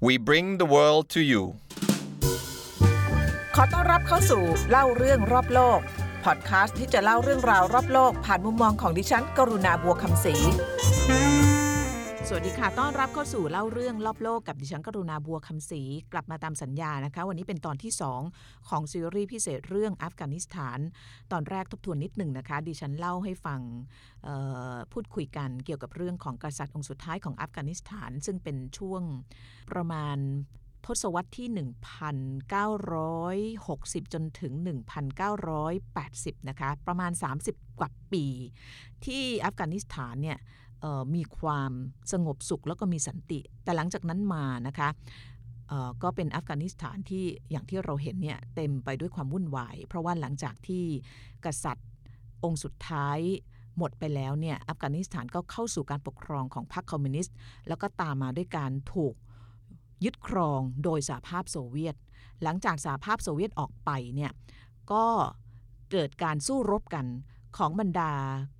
We bring the world to you ขอต้อนรับเข้าสู่เล่าเรื่องรอบโลก พอดคาสต์ที่จะเล่าเรื่องราวรอบโลก ผ่านมุมมองของดิฉัน กรุณาบัวคำศรี สวัสดีค่ะ ต้อนรับเข้าสู่เล่าเรื่องรอบโลกกับดิฉันกรุณาบัวคำศรีกลับมาตามสัญญานะคะ วันนี้เป็นตอนที่ 2 ของซีรีส์พิเศษเรื่องอัฟกานิสถาน ตอนแรกทบทวนนิดหนึ่งนะคะ ดิฉันเล่าให้ฟังพูดคุยกันเกี่ยวกับเรื่องของกษัตริย์องค์สุดท้ายของอัฟกานิสถาน ซึ่งเป็นช่วงประมาณทศวรรษที่ 1960 จนถึง 1980 นะคะ ประมาณ 30 กว่าปี ที่อัฟกานิสถานเนี่ย มีความสงบสุขแล้วก็มีสันติ แต่หลังจากนั้นมานะคะก็เป็นอัฟกานิสถานที่อย่างที่เราเห็นเนี่ยเต็มไปด้วยความวุ่นวาย เพราะว่าหลังจากที่กษัตริย์องค์สุดท้ายหมดไปแล้วเนี่ยอัฟกานิสถานก็เข้าสู่การปกครองของพรรคคอมมิวนิสต์ แล้วก็ตามมาด้วยการถูกยึดครองโดยสหภาพโซเวียต หลังจากสหภาพโซเวียตออกไปเนี่ยก็เกิดการสู้รบกันของบรรดา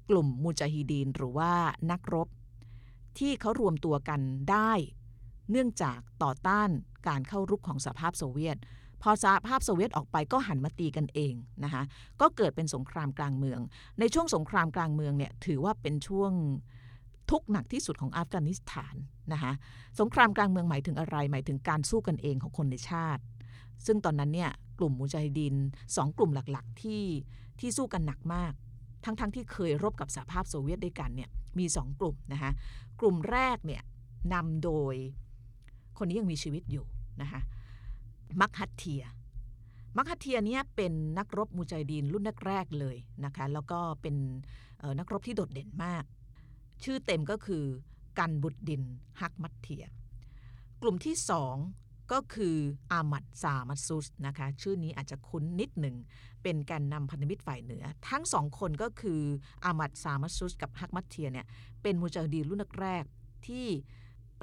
กลุ่มมูจาฮิดีนหรือว่านักรบ ที่เขารวมตัวกันได้ เนื่องจากต่อต้านการเข้ารุกของสหภาพโซเวียต พอสหภาพโซเวียตออกไปก็หันมาตีกันเองนะคะก็เกิดเป็นสงครามกลางเมือง ในช่วงสงครามกลางเมืองเนี่ยถือว่าเป็นช่วงยุคหนักที่สุดของอัฟกานิสถานนะคะสงครามกลางเมืองหมายถึงอะไร หมายถึงการสู้กันเองของคนในชาติ ซึ่งตอนนั้นเนี่ยกลุ่มมุจาฮิดินสองกลุ่มหลักๆ ที่ที่สู้กันหนักมาก ทั้งๆทที่เคยรบกับสหภาพโซเวียตด้วยกันเนี่ยมีสองกลุ่มนะคะกลุ่มแรกเนี่ยนำโดยคนนี้ยังมีชีวิตอยู่นะคะฮักมัตเทีย ฮักมัตเทียเนี่ยเป็นนักรบมูจาฮิดินรุ่นแรกๆเลยนะคะแล้วก็เป็นนักรบที่โดดเด่นมาก ชื่อเต็มก็คือกุลบุดดินฮักมัตเทีย กลุ่มที่สอง ก็คืออาหมัดชาห์มาซูดนะคะชื่อนี้อาจจะคุ้นนิดหนึ่ง เป็นแกนนำพันธมิตรฝ่ายเหนือ ทั้งสองคนก็คืออาหมัดชาห์มาซูดกับฮักมัตเทียเนี่ยเป็นมูจาฮิดีนรุ่นแรกที่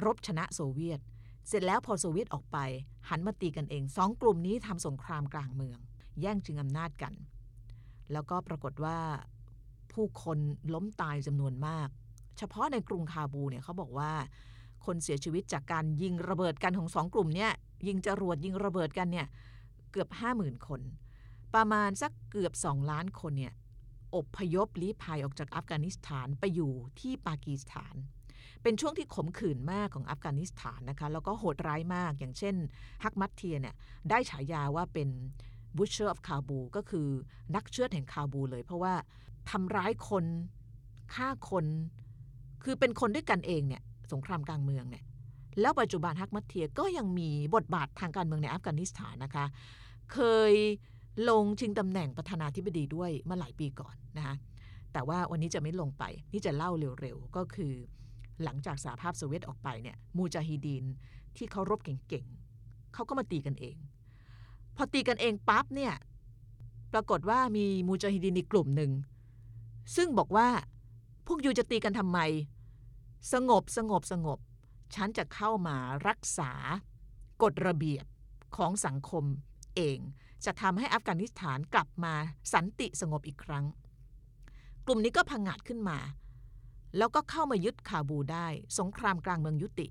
รบชนะโซเวียต เสร็จแล้วพอโซเวียตออกไป หันมาตีกันเองสองกลุ่มนี้ทำสงครามกลางเมือง แย่งชิงอำนาจกัน แล้วก็ปรากฏว่าผู้คนล้มตายจำนวนมาก เฉพาะในกรุงคาบูเนี่ยเขาบอกว่า คนเสียชีวิตจากการยิงระเบิดกันของสองกลุ่มเนี่ยยิงจรวดยิงระเบิดกันเนี่ยเกือบห้าหมื่นคน ประมาณสักเกือบสองล้านคนเนี่ยอบพยพลี้ภัยออกจากอัฟกานิสถานไปอยู่ที่ปากีสถาน เป็นช่วงที่ขมขื่นมากของอัฟกานิสถานนะคะแล้วก็โหดร้ายมากอย่างเช่นฮักมัตเทียเนี่ยได้ฉายาว่าเป็น Butcher of Kabul ก็คือนักเชือดแห่งคาบูลเลย เพราะว่าทำร้ายคนฆ่าคน คือเป็นคนด้วยกันเองเนี่ย สงครามกลางเมืองเนี่ยแล้วปัจจุบันฮักมัตเทียก็ยังมีบทบาททางการเมืองในอัฟกานิสถานนะคะ เคยลงชิงตำแหน่งประธานาธิบดีด้วยเมื่อหลายปีก่อนนะคะแต่ว่าวันนี้จะไม่ลงไปนี่จะเล่าเร็วๆ ก็คือ หลังจากสหภาพโซเวียตออกไปเนี่ยมูจาฮิดีนที่เขารบเก่งๆเขาก็มาตีกันเอง พอตีกันเองปั๊บเนี่ยปรากฏว่ามีมูจาฮิดีนอีกกลุ่มหนึ่งซึ่งบอกว่าพวกยูจะตีกันทำไม สงบสงบสงบ ฉันจะเข้ามารักษากฎระเบียบของสังคมเอง จะทำให้อัฟกานิสถานกลับมาสันติสงบอีกครั้ง กลุ่มนี้ก็พังงาดขึ้นมา แล้วก็เข้ามายึดคาบูได้ สงครามกลางเมืองยุติ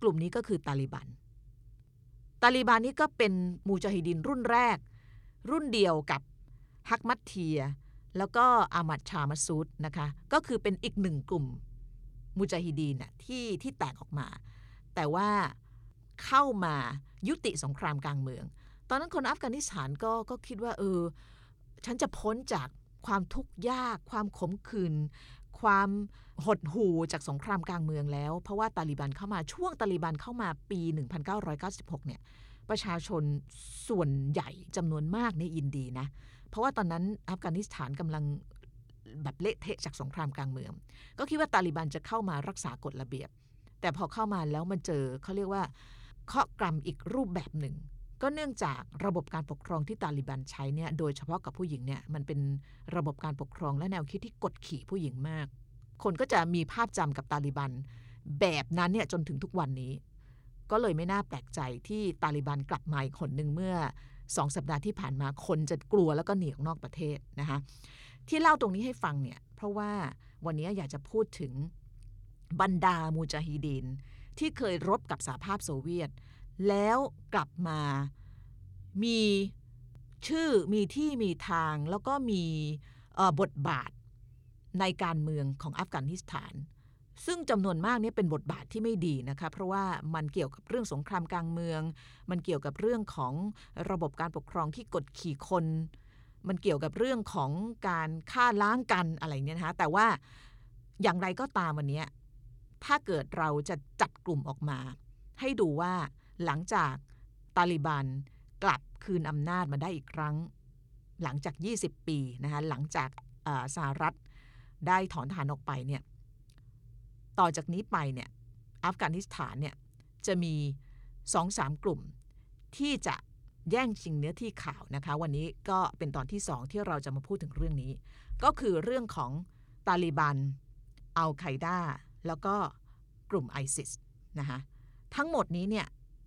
กลุ่มนี้ก็คือตาลิบัน ตาลิบันนี้ก็เป็นมูจาฮิดินรุ่นแรก รุ่นเดียวกับฮักมัตเทีย แล้วก็อามัดชามาซูดนะคะ ก็คือเป็นอีกหนึ่งกลุ่ม มุจาฮิดีนที่ที่แตกออกมา แต่ว่าเข้ามายุติสงครามกลางเมือง ตอนนั้นคนอัฟกานิสถานก็ก็คิดว่าเออ ฉันจะพ้นจากความทุกข์ยาก ความขมขื่นความหดหู่จากสงครามกลางเมืองแล้ว เพราะว่าตาลิบันเข้ามาช่วงตาลิบันเข้ามาปี 1996 เนี่ยประชาชนส่วนใหญ่จำนวนมากในอินดีนะ เพราะว่าตอนนั้นอัฟกานิสถานกำลัง แบบเละเทะจากสงครามกลางเมือง ก็คิดว่าตาลิบันจะเข้ามารักษากฎระเบียบ แต่พอเข้ามาแล้วมันเจอเขาเรียกว่าเคาะกรรมอีกรูปแบบหนึ่ง ก็เนื่องจากระบบการปกครองที่ตาลิบันใช้เนี่ยโดยเฉพาะกับผู้หญิงเนี่ยมันเป็นระบบการปกครองและแนวคิดที่กดขี่ผู้หญิงมาก คนก็จะมีภาพจำกับตาลิบัน แบบนั้นเนี่ยจนถึงทุกวันนี้ ก็เลยไม่น่าแปลกใจที่ตาลิบันกลับมาอีกคนหนึ่งเมื่อสองสัปดาห์ที่ผ่านมาคนจะกลัวแล้วก็หนีออกนอกประเทศนะคะ ที่เล่าตรงนี้ให้ฟังเนี่ย เพราะว่าวันนี้อยากจะพูดถึงบรรดามูจาฮิดีนที่เคยรบกับสหภาพโซเวียต แล้วกลับมามีชื่อมีที่มีทางแล้วก็มีบทบาทในการเมืองของอัฟกานิสถาน ซึ่งจำนวนมากนี่เป็นบทบาทที่ไม่ดีนะคะ เพราะว่ามันเกี่ยวกับเรื่องสงครามกลางเมือง มันเกี่ยวกับเรื่องของระบบการปกครองที่กดขี่คน มันเกี่ยวกับเรื่องของการฆ่าล้างกันอะไรเนี่ยนะคะแต่ว่าอย่างไรก็ตามวันนี้ถ้าเกิดเราจะจัดกลุ่มออกมา ให้ดูว่าหลังจากตาลิบันกลับคืนอำนาจมาได้อีกครั้ง หลังจาก 20 ปีนะคะหลังจากสหรัฐได้ถอนฐานออกไปเนี่ยต่อจากนี้ไปเนี่ยอัฟกานิสถานเนี่ยจะมีสองสามกลุ่มที่จะ แย่งชิงเนื้อที่ข่าวนะคะ วันนี้ก็เป็นตอนที่สองที่เราจะมาพูดถึงเรื่องนี้ ก็คือเรื่องของตาลิบันอัลไคดาแล้วก็กลุ่มไอซิสนะคะทั้งหมดนี้เนี่ย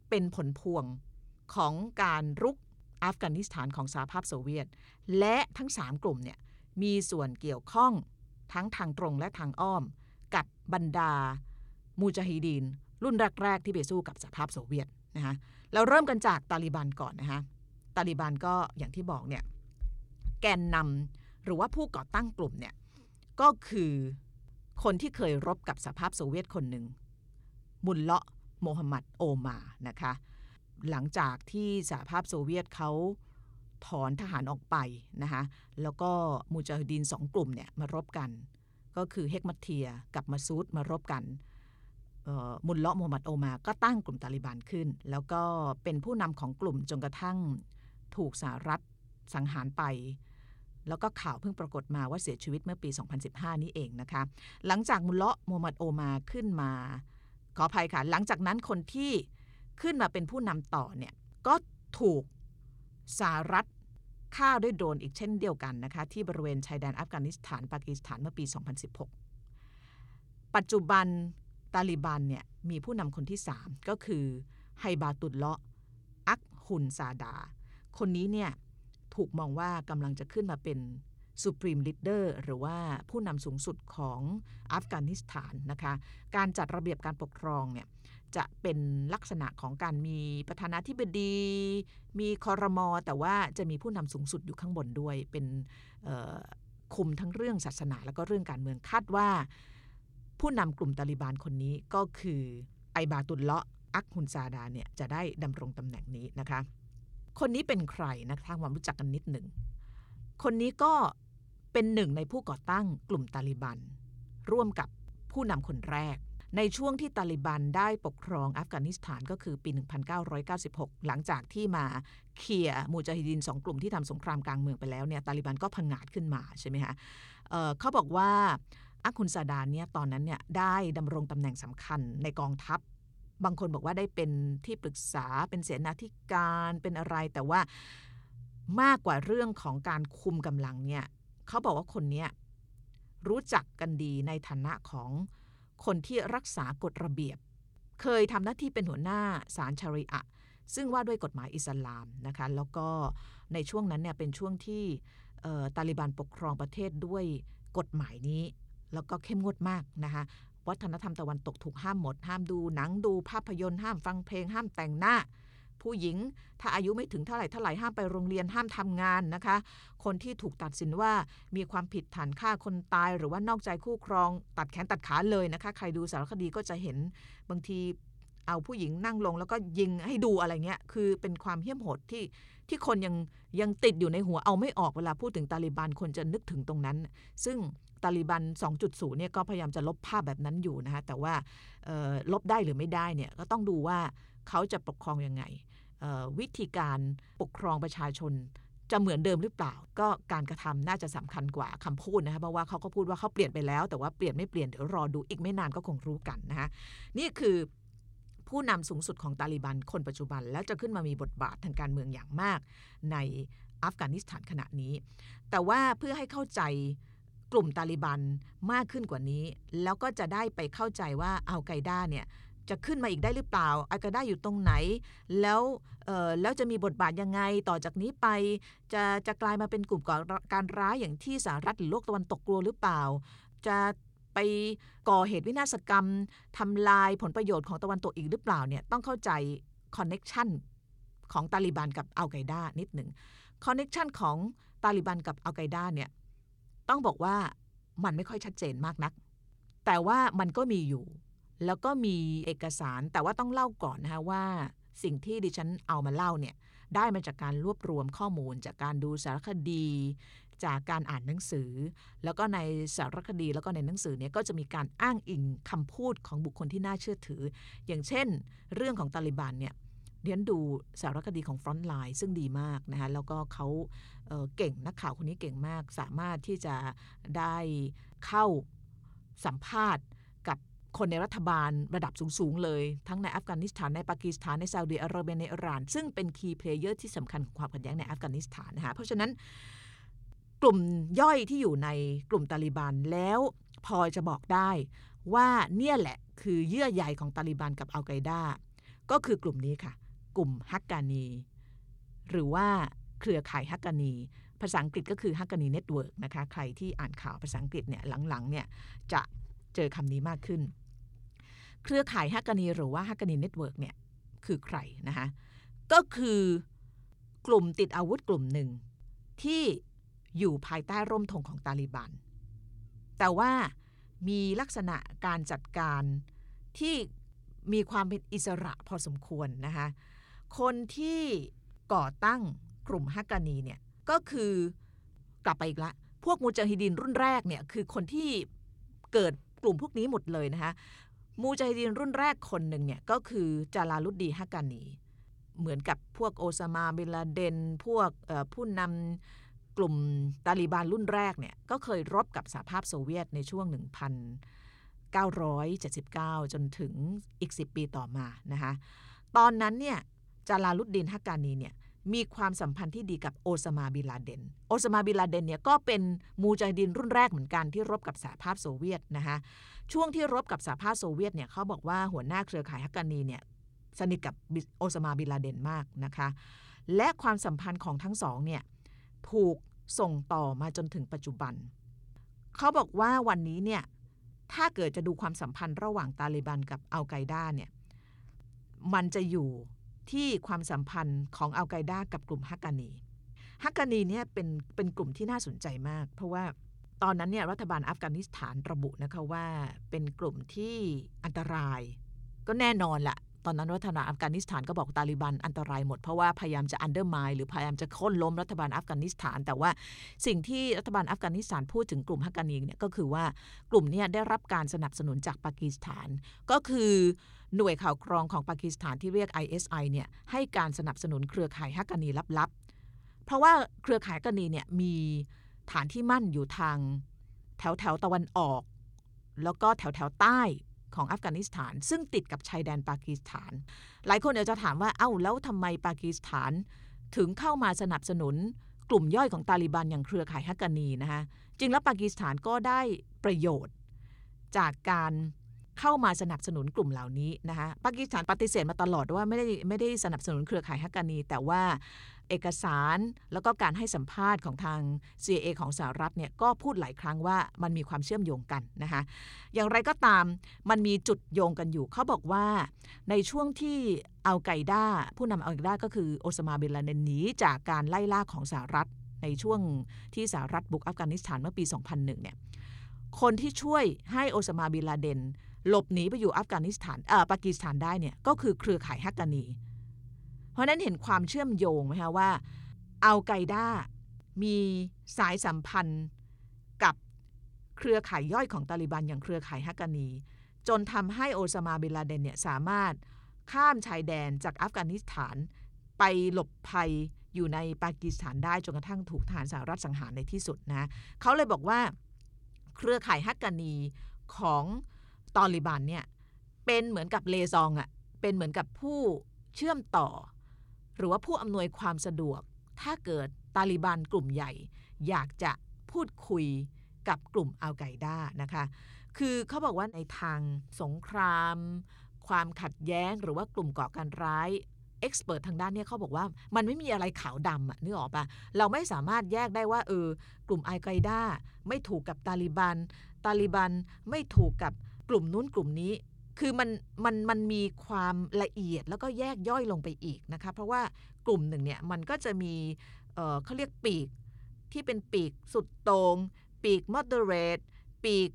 เป็นผลพวงของการรุกอัฟกานิสถานของสหภาพโซเวียต และทั้ง 3 กลุ่มเนี่ยมีส่วนเกี่ยวข้องทั้งทางตรงและทางอ้อม กับบรรดา มูจาฮิดีน รุ่นแรก ๆ ที่ไปสู้กับสหภาพโซเวียต นะคะเราเริ่มกันจากตาลิบันก่อนนะคะตาลิบันก็อย่างที่บอกเนี่ยแกนนำหรือว่าผู้ก่อตั้งกลุ่มเนี่ยก็คือคนที่เคยรบกับสหภาพโซเวียตคนหนึ่งมุลเลาะโมฮัมหมัดโอมานะคะหลังจากที่สหภาพโซเวียตเขาถอนทหารออกไปนะคะแล้วก็มูจาฮิดีนสองกลุ่มเนี่ยมารบกัน ก็คือเฮกมัตเทียกับมาซูดมารบกัน มุลเลาะโมฮัมหมัดโอมา ก็ตั้งกลุ่มตาลิบันขึ้น แล้วก็เป็นผู้นำของกลุ่มจนกระทั่งถูกสหรัฐสังหารไป แล้วก็ข่าวเพิ่งปรากฏมาว่าเสียชีวิตเมื่อปี 2015 นี้เองนะคะ หลังจากมุลเลาะโมฮัมหมัดโอมาขึ้นมา ขออภัยค่ะ หลังจากนั้นคนที่ขึ้นมาเป็นผู้นำต่อเนี่ยก็ถูกสหรัฐฆ่าด้วยโดรนอีกเช่นเดียวกันนะคะที่บริเวณชายแดนอัฟกานิสถานปากีสถานเมื่อปี 2016 ปัจจุบัน ตาลิบันเนี่ยมีผู้นำคนที่ 3 ก็คือไฮบาตุลเลาะอักฮุนซาดา คนนี้เนี่ยถูกมองว่ากำลังจะขึ้นมาเป็น supreme leader หรือว่าผู้นำสูงสุดของอัฟกานิสถานนะคะ การจัดระเบียบการปกครองเนี่ยจะเป็นลักษณะของการมีประธานาธิบดี มีคอรมอแต่ว่าจะมีผู้นำสูงสุดอยู่ข้างบนด้วย เป็นคุมทั้งเรื่องศาสนา แล้วก็เรื่องการเมืองคาดว่า ผู้นำกลุ่มตาลิบานคนนี้ก็คือไอบาตุลเลาะอักฮุนซาดาเนี่ยจะได้ดำรงตำแหน่งนี้นะคะ คนนี้เป็นใครนะคะทางความรู้จักกันนิดหนึ่ง คนนี้ก็เป็นหนึ่งในผู้ก่อตั้งกลุ่มตาลิบัน ร่วมกับผู้นำคนแรก ในช่วงที่ตาลิบันได้ปกครองอัฟกานิสถานก็คือปี 1996 หลังจากที่มาเคลียร์มูจาฮิดินสองกลุ่มที่ทำสงครามกลางเมืองไปแล้วเนี่ยตาลิบันก็พังงาดขึ้นมาใช่ไหมคะเเขาบอกว่า อักคุนซาดานเนี่ยตอนนั้นเนี่ยได้ดำรงตำแหน่งสำคัญในกองทัพ บางคนบอกว่าได้เป็นที่ปรึกษาเป็นเสนาธิการเป็นอะไรแต่ว่ามากกว่าเรื่องของการคุมกำลังเนี่ยเขาบอกว่าคนนี้รู้จักกันดีในฐานะของคนที่รักษากฎระเบียบ เคยทำหน้าที่เป็นหัวหน้าศาลชาริอะซึ่งว่าด้วยกฎหมายอิสลามนะคะแล้วก็ในช่วงนั้นเนี่ยเป็นช่วงที่ตาลิบันปกครองประเทศด้วยกฎหมายนี้ แล้วก็เข้มงวดมากนะคะวัฒนธรรมตะวันตกถูกห้ามหมด ห้ามดูหนังดูภาพยนตร์ห้ามฟังเพลงห้ามแต่งหน้า ผู้หญิงถ้าอายุไม่ถึงเท่าไหร่เท่าไหร่ห้ามไปโรงเรียนห้ามทำงานนะคะ คนที่ถูกตัดสินว่ามีความผิดฐานฆ่าคนตาย หรือว่านอกใจคู่ครอง ตัดแขนตัดขาเลยนะคะ ใครดูสารคดีก็จะเห็นบางที เอาผู้หญิงนั่งลงแล้วก็ยิงให้ดูอะไรเงี้ย คือเป็นความเหี้ยมโหดที่ที่คนยังยังติดอยู่ในหัวเอาไม่ออกเวลาพูดถึงตาลิบันคนจะนึกถึงตรงนั้น ซึ่งตาลิบัน 2.0 เนี่ยก็พยายามจะลบภาพแบบนั้นอยู่นะคะแต่ว่าลบได้หรือไม่ได้เนี่ยก็ต้องดูว่าเขาจะปกครองยังไง วิธีการปกครองประชาชนจะเหมือนเดิมหรือเปล่า ก็การกระทำน่าจะสำคัญกว่าคำพูดนะคะเพราะว่าเขาก็พูดว่าเขาเปลี่ยนไปแล้ว แต่ว่าเปลี่ยนไม่เปลี่ยนเดี๋ยวรอดูอีกไม่นานก็คงรู้กันนะคะนี่คือ ผู้นำสูงสุดของตาลิบันคนปัจจุบัน แล้วจะขึ้นมามีบทบาททางการเมืองอย่างมาก ในอัฟกานิสถานขณะนี้ แต่ว่าเพื่อให้เข้าใจกลุ่มตาลิบันมากขึ้นกว่านี้ แล้วก็จะได้ไปเข้าใจว่าอัลไกด้าเนี่ยจะขึ้นมาอีกได้หรือเปล่าอากาด้าอยู่ตรงไหน แล้วแล้วจะมีบทบาทยังไงต่อจากนี้ไป จะจะกลายมาเป็นกลุ่มก่อการร้ายอย่างที่สหรัฐหรือโลกตะวันตกกลัวหรือเปล่า จะ ไปก่อเหตุวินาศกรรมทำลายผลประโยชน์ของตะวันตกอีกหรือเปล่าเนี่ยต้องเข้าใจ connection ของตาลิบันกับอัลไกดานิดหนึ่ง connection ของตาลิบันกับอัลไกดาเนี่ยต้องบอกว่ามันไม่ค่อยชัดเจนมากนัก แต่ว่ามันก็มีอยู่ แล้วก็มีเอกสารแต่ว่าต้องเล่าก่อนนะคะว่าสิ่งที่ดิฉันเอามาเล่าเนี่ยได้มาจากการรวบรวมข้อมูลจากการดูสารคดี จากการอ่านหนังสือ แล้วก็ในสารคดีแล้วก็ในหนังสือเนี่ยก็จะมีการอ้างอิงคำพูดของบุคคลที่น่าเชื่อถือ อย่างเช่น เรื่องของตาลิบันเนี่ยเรียนดูสารคดีของ Frontline ซึ่งดีมากนะคะแล้วก็เขาเก่งนักข่าวคนนี้เก่งมาก สามารถที่จะได้เข้าสัมภาษณ์กับคนในรัฐบาลระดับสูง ๆ เลย ทั้งในอัฟกานิสถานในปากีสถานในซาอุดิอาระเบียในอิหร่าน ซึ่งเป็น key player ที่สำคัญของความขัดแย้งในอัฟกานิสถานนะคะเพราะฉะนั้น กลุ่มย่อยที่อยู่ในกลุ่มตาลิบันแล้วพอจะบอกได้ว่าเนี่ยแหละคือเยื่อใยของตาลิบันกับอัลไกด้าก็คือกลุ่มนี้ค่ะ กลุ่มฮักกานี หรือว่าเครือข่ายฮักกานี ภาษาอังกฤษก็คือ Haqqani Network นะคะ ใครที่อ่านข่าวภาษาอังกฤษเนี่ยหลังๆเนี่ยจะเจอคำนี้มากขึ้น เครือข่ายฮักกานีหรือว่า Haqqani Network เนี่ยคือใครนะคะก็คือกลุ่มติดอาวุธกลุ่มหนึ่งที่ อยู่ภายใต้ร่มธงของตาลิบัน แต่ว่ามีลักษณะการจัดการที่มีความเป็นอิสระพอสมควรนะคะคนที่ก่อตั้งกลุ่มฮักกานีเนี่ยก็คือกลับไปอีกละ พวกมูจาฮิดินรุ่นแรกเนี่ยคือคนที่เกิดกลุ่มพวกนี้หมดเลยนะคะมูจาฮิดินรุ่นแรกคนหนึ่งเนี่ยก็คือจาลาลุดดีฮักกานี เหมือนกับพวกโอซามาเบลาเดน พวกผู้นำ กลุ่มตาลีบานรุ่นแรกเนี่ยก็เคยรบกับสหภาพโซเวียตในช่วง 1979 จนถึงอีก 10 ปีต่อมานะคะตอนนั้นเนี่ยจาลาลุดดินฮักกานีเนี่ยมีความสัมพันธ์ที่ดีกับโอซามาบิลาเดน โอซามาบิลาเดนเนี่ยก็เป็นมูจาฮิดินรุ่นแรกเหมือนกันที่รบกับสหภาพโซเวียตนะคะช่วงที่รบกับสหภาพโซเวียตเนี่ยเขาบอกว่าหัวหน้าเครือข่ายฮักกานีเนี่ยสนิทกับโอซามาบิลาเดนมากนะคะ และความสัมพันธ์ของทั้งสองเนี่ย ถูกส่งต่อมาจนถึงปัจจุบัน เขาบอกว่าวันนี้เนี่ย ถ้าเกิดจะดูความสัมพันธ์ระหว่างตาลิบันกับอัลไกด้าเนี่ย มันจะอยู่ที่ความสัมพันธ์ของอัลไกด้ากับกลุ่มฮักกานี ฮักกานีเนี่ยเป็นเป็นกลุ่มที่น่าสนใจมาก เพราะว่าตอนนั้นเนี่ยรัฐบาลอัฟกานิสถานระบุนะคะว่าเป็นกลุ่มที่อันตราย ก็แน่นอนละ ตอนนั้นรัฐบาลอัฟกานิสถานก็บอกตาลิบันอันตรายหมด เพราะว่าพยายามจะ undermine หรือพยายามจะโค่นล้มรัฐบาลอัฟกานิสถาน แต่ว่าสิ่งที่รัฐบาลอัฟกานิสถานพูดถึงกลุ่มฮักกานีเนี่ยก็คือว่ากลุ่มนี้ได้รับการสนับสนุนจากปากีสถาน ก็คือหน่วยข่าวกรองของปากีสถานที่เรียก ISI เนี่ยให้การสนับสนุนเครือข่ายฮักกานีลับๆ เพราะว่าเครือข่ายฮักกานีเนี่ยมีฐานที่มั่นอยู่ทางแถวแถวตะวันออก แล้วก็แถวแถวใต้ ของอัฟกานิสถาน ซึ่งติดกับชายแดนปากีสถาน หลายคนอาจจะถามว่าเอ้าแล้วทำไมปากีสถาน ถึงเข้ามาสนับสนุนกลุ่มย่อยของตาลิบันอย่างเครือข่ายฮักกานีนะคะจริงแล้วปากีสถานก็ได้ประโยชน์ จากการเข้ามาสนับสนุนกลุ่มเหล่านี้นะคะปากีสถานปฏิเสธมาตลอดว่าไม่ได้ไม่ได้สนับสนุนเครือข่ายฮักกานี แต่ว่า เอกสารแล้วก็การให้สัมภาษณ์ของทาง CIA ของสหรัฐเนี่ยก็พูดหลายครั้งว่ามันมีความเชื่อมโยงกันนะคะอย่างไรก็ตามมันมีจุดโยงกันอยู่ เขาบอกว่าในช่วงที่อัลไกด้าผู้นำอัลไกด้าก็คือโอซามาเบนลาเดนหนีจากการไล่ล่าของสหรัฐ ในช่วงที่สหรัฐบุกอัฟกานิสถานเมื่อปี 2001เนี่ยคนที่ช่วยให้โอซามาบินลาเดนหลบหนีไปอยู่อัฟกานิสถานเอ่อปากีสถานได้เนี่ยก็คือเครือข่ายฮักกานี เพราะนั้นเห็นความเชื่อมโยงไหมคะว่าอัลไกด้ามีสายสัมพันธ์กับเครือข่ายย่อยของตาลิบันอย่างเครือข่ายฮักกานี จนทำให้โอซามาบินลาเดนเนี่ยสามารถข้ามชายแดนจากอัฟกานิสถาน ไปหลบภัยอยู่ในปากีสถานได้จนกระทั่งถูกทหารสหรัฐสังหารในที่สุดนะเขาเลยบอกว่าเครือข่ายฮักกานีของตอริบันเนี่ยเป็นเหมือนกับเลซองอะเป็นเหมือนกับผู้เชื่อมต่อ หรือว่าผู้อำนวยความสะดวก ถ้าเกิดตาลิบันกลุ่มใหญ่ อยากจะพูดคุยกับกลุ่มอัลไกดานะคะ คือเขาบอกว่าในทางสงคราม ความขัดแย้งหรือว่ากลุ่มก่อการร้ายเอ็กซ์เพรสทางด้านเนี้ยเขาบอกว่ามันไม่มีอะไรขาวดำอะนึกออกปะเราไม่สามารถแยกได้ว่าเออกลุ่มอัลไกดาไม่ถูกกับตาลิบัน ตาลิบันไม่ถูกกับกลุ่มนู้นกลุ่มนี้ คือมันมันมันมีความละเอียดแล้วก็แยกย่อยลงไปอีกนะคะ เพราะว่ากลุ่มหนึ่งเนี่ยมันก็จะมีเอ่อเขาเรียกปีกที่เป็นปีกสุดโตรงปีก moderate ปีก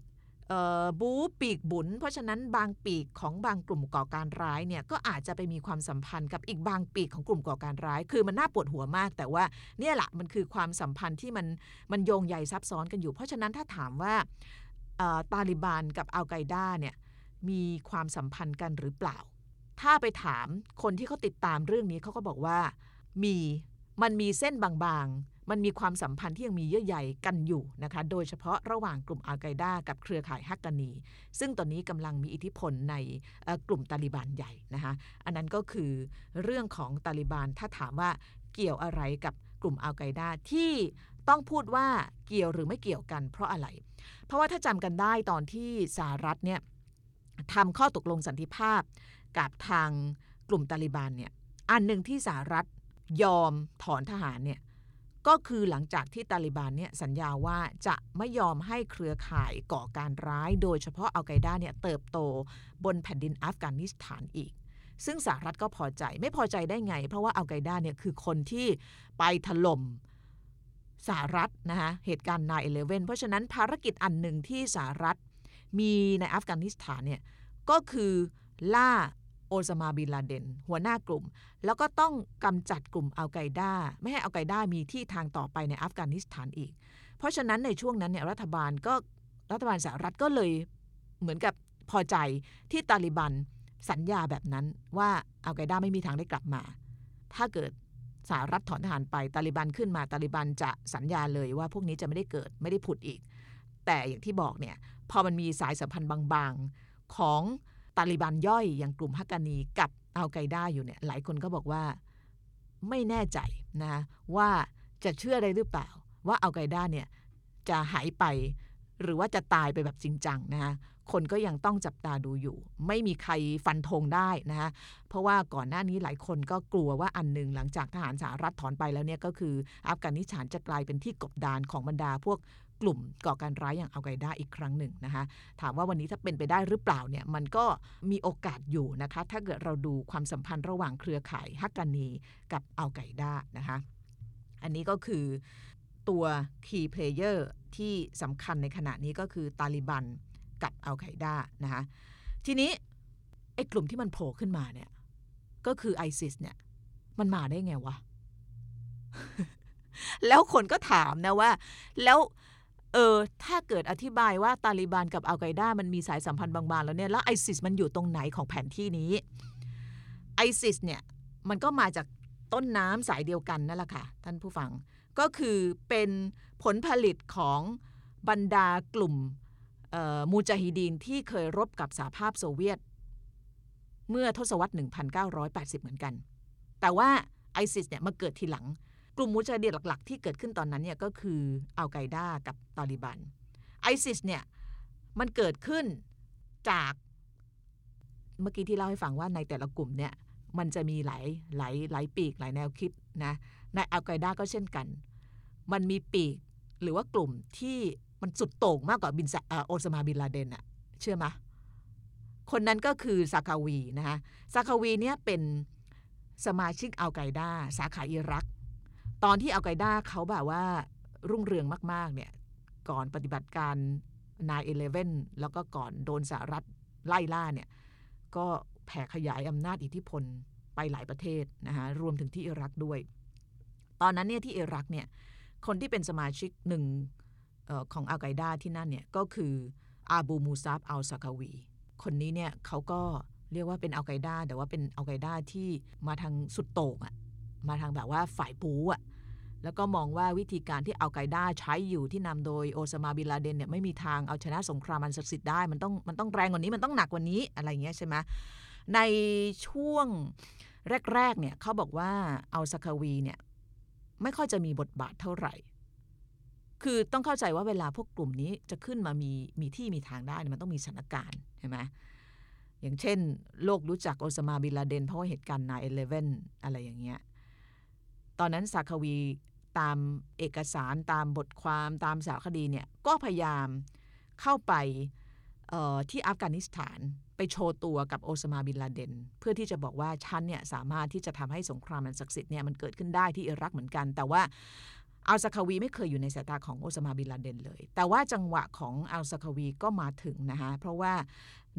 เอ่อบูปีกบุญเพราะฉะนั้นบางปีกของบางกลุ่มก่อการร้ายเนี่ยก็อาจจะไปมีความสัมพันธ์กับอีกบางปีกของกลุ่มก่อการร้าย คือมันน่าปวดหัวมาก แต่ว่าเนี่ยแหละมันคือความสัมพันธ์ที่มันมันโยงใยซับซ้อนกันอยู่ เพราะฉะนั้นถ้าถามว่าอ่อตาลิบันกับอัลไกด้าเนี่ย มีความสัมพันธ์กันหรือเปล่า ถ้าไปถามคนที่เขาติดตามเรื่องนี้เขาก็บอกว่า มีมันมีเส้นบางๆ มันมีความสัมพันธ์ที่ยังมีเยื่อใยกันอยู่นะคะ โดยเฉพาะระหว่างกลุ่มอัลไกด้ากับเครือข่ายฮักกานี ซึ่งตอนนี้กำลังมีอิทธิพลในกลุ่มตาลิบันใหญ่นะคะ อันนั้นก็คือเรื่องของตาลิบันถ้าถามว่าเกี่ยวอะไรกับกลุ่มอัลไกด้าที่ต้องพูดว่าเกี่ยวหรือไม่เกี่ยวกันเพราะอะไร เพราะว่าถ้าจำกันได้ตอนที่สหรัฐเนี่ย ทำข้อตกลงสันติภาพ กับทางกลุ่มตาลิบันเนี่ยอันหนึ่งที่สหรัฐยอมถอนทหารเนี่ยก็คือหลังจากที่ตาลิบันเนี่ยสัญญาว่าจะไม่ยอมให้เครือข่ายก่อการร้าย โดยเฉพาะอัลไกดาเนี่ยเติบโตบนแผ่นดินอัฟกานิสถานอีก ซึ่งสหรัฐก็พอใจไม่พอใจได้ไง เพราะว่าอัลไกดาเนี่ยคือคนที่ไปถล่มสหรัฐนะคะเหตุการณ์9-11เพราะฉะนั้นภารกิจอันหนึ่งที่สหรัฐ มีในอัฟกานิสถานเนี่ยก็คือล่าโอซามาบินลาเดน หัวหน้ากลุ่ม แล้วก็ต้องกำจัดกลุ่มอัลไกด้าไม่ให้อัลไกด้ามีที่ทางต่อไปในอัฟกานิสถานอีก เพราะฉะนั้นในช่วงนั้นเนี่ยรัฐบาลก็รัฐบาลสหรัฐก็เลยเหมือนกับพอใจที่ตาลิบันสัญญาแบบนั้นว่าอัลไกด้าไม่มีทางได้กลับมา ถ้าเกิดสหรัฐถอนทหารไปตาลิบันขึ้นมาตาลิบันจะสัญญาเลยว่าพวกนี้จะไม่ได้เกิดไม่ได้ผุดอีก แต่อย่างที่บอกเนี่ยพอมันมีสายสัมพันธ์บางๆ ของตาลิบันย่อยอย่างกลุ่มฮักกานีกับอัลไกดาอยู่เนี่ยหลายคนก็บอกว่าไม่แน่ใจนะว่าจะเชื่อได้หรือเปล่า ว่าอัลไกดาเนี่ยจะหายไปหรือว่าจะตายไปแบบจริงจังนะคะคนก็ยังต้องจับตาดูอยู่ ไม่มีใครฟันธงได้นะคะเพราะว่าก่อนหน้านี้หลายคนก็กลัวว่าอันหนึ่งหลังจากทหารสหรัฐถอนไปแล้วเนี่ยก็คืออัฟกานิสถานจะกลายเป็นที่กบดานของบรรดาพวก กลุ่มก่อการร้ายอย่างอัลไกด้าอีกครั้งหนึ่งนะคะถามว่าวันนี้ถ้าเป็นไปได้หรือเปล่าเนี่ยมันก็มีโอกาสอยู่นะคะถ้าเกิดเราดูความสัมพันธ์ระหว่างเครือข่ายฮักกานีกับอัลไกด้านะคะอันนี้ก็คือตัว key player ที่สำคัญในขณะนี้ก็คือตาลิบันกับอัลไกด้านะคะทีนี้ไอ้กลุ่มที่มันโผล่ขึ้นมาเนี่ยก็คือไอซิสเนี่ยมันมาได้ไงวะ แล้วคนก็ถามนะว่า แล้ว ออ ถ้าเกิดอธิบายว่าตาลิบันกับอัลไกด้ามันมีสายสัมพันธ์บางๆ แล้วเนี่ย แล้วไอซิสมันอยู่ตรงไหนของแผนที่นี้ไอซิสเนี่ยมันก็มาจากต้นน้ำสายเดียวกันนั่นแหละค่ะ ท่านผู้ฟังก็คือเป็นผลผลิตของบรรดากลุ่มมูจาฮิดีนที่เคยรบกับสหภาพโซเวียต เมื่อทศวรรษ 1980 เหมือนกัน แต่ว่าไอซิสเนี่ยมาเกิดทีหลัง กลุ่มมูจาฮิดีนหลัก ๆ ที่เกิดขึ้นตอนนั้นเนี่ยก็คืออัลไกด้ากับตาลิบันไอซิสเนี่ยมันเกิดขึ้นจากเมื่อกี้ที่เล่าให้ฟังว่าในแต่ละกลุ่มเนี่ยมันจะมีหลายหลายหลายปีกหลายแนวคิดนะในอัลไกด้าก็เช่นกัน มันมีปีกหรือว่ากลุ่มที่มันสุดโต่งมากกว่าบินโอซามาบินลาเดนอะเชื่อไหมคนนั้นก็คือซาคาวีนะคะซาคาวีเนี่ยเป็นสมาชิกอัลไกด้าสาขาอิรัก ตอนที่อัลไกด้าเขาแบบว่ารุ่งเรืองมาก ๆ เนี่ย ก่อนปฏิบัติการ9-11แล้วก็ก่อนโดนสหรัฐไล่ล่าเนี่ย ก็แผ่ขยายอำนาจอิทธิพลไปหลายประเทศนะคะรวมถึงที่อิรักด้วย ตอนนั้นเนี่ยที่อิรักเนี่ย คนที่เป็นสมาชิกหนึ่งของอัลไกด้าที่นั่นเนี่ย ก็คืออาบูมูซับอัลซาคาวี คนนี้เนี่ยเขาก็เรียกว่าเป็นอัลไกด้าแต่ว่าเป็นอัลไกด้าที่มาทางสุดโต่งอะ มาทางแบบว่าฝ่ายบู๊อะแล้วก็มองว่าวิธีการที่อัลไกด้าใช้อยู่ที่นำโดยโอซามาบินลาเดนเนี่ยไม่มีทางเอาชนะสงครามอันศักดิ์สิทธิ์ได้มันต้องมันต้องแรงกว่านี้มันต้องหนักกว่านี้อะไรเงี้ยใช่ไหมในช่วงแรกๆเนี่ยเขาบอกว่าอัลซาคาวีเนี่ยไม่ค่อยจะมีบทบาทเท่าไหร่ คือต้องเข้าใจว่าเวลาพวกกลุ่มนี้จะขึ้นมามีมีที่มีทางได้มันต้องมีสถานการณ์ใช่ไหมอย่างเช่น โลกรู้จักโอซามาบิลาเดนเพราะว่าเหตุการณ์9-11อะไรอย่างเงี้ย ตอนนั้นซาควีตามเอกสารตามบทความตามสารคดีเนี่ยก็พยายามเข้าไปที่อัฟกานิสถานไปโชว์ตัวกับโอซามาบินลาเดน เพื่อที่จะบอกว่าฉันเนี่ยสามารถที่จะทำให้สงครามมันศักดิ์สิทธิ์เนี่ยมันเกิดขึ้นได้ที่อิรักเหมือนกัน แต่ว่าอัลซาคาวีไม่เคยอยู่ในสายตาของโอซามาบินลาเดนเลย แต่ว่าจังหวะของอัลซาคาวีก็มาถึงนะคะเพราะว่า